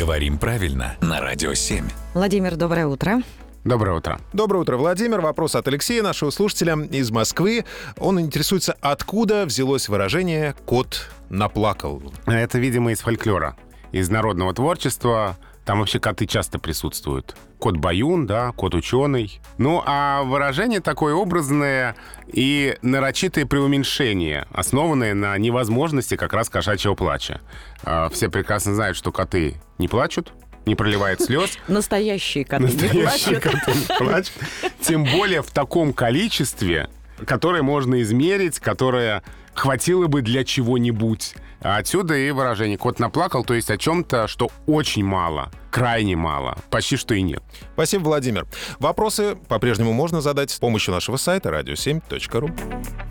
Говорим правильно на Радио 7. Владимир, доброе утро. Доброе утро. Доброе утро, Владимир. Вопрос от Алексея, нашего слушателя из Москвы. Он интересуется, откуда взялось выражение «кот наплакал». Это, видимо, из фольклора, из народного творчества. Там вообще коты часто присутствуют. Кот Баюн, да, кот ученый. Ну, а выражение такое образное и нарочитое преуменьшение, основанное на невозможности как раз кошачьего плача. А, Все прекрасно знают, что коты не плачут, не проливают слез. Настоящие коты не Настоящие плачут. коты не плачут. Тем более в таком количестве, которое можно измерить, которое хватило бы для чего-нибудь. Отсюда и выражение «кот наплакал», то есть о чем-то, что очень мало, крайне мало, почти что и нет. Спасибо, Владимир. Вопросы по-прежнему можно задать с помощью нашего сайта radio7.ru.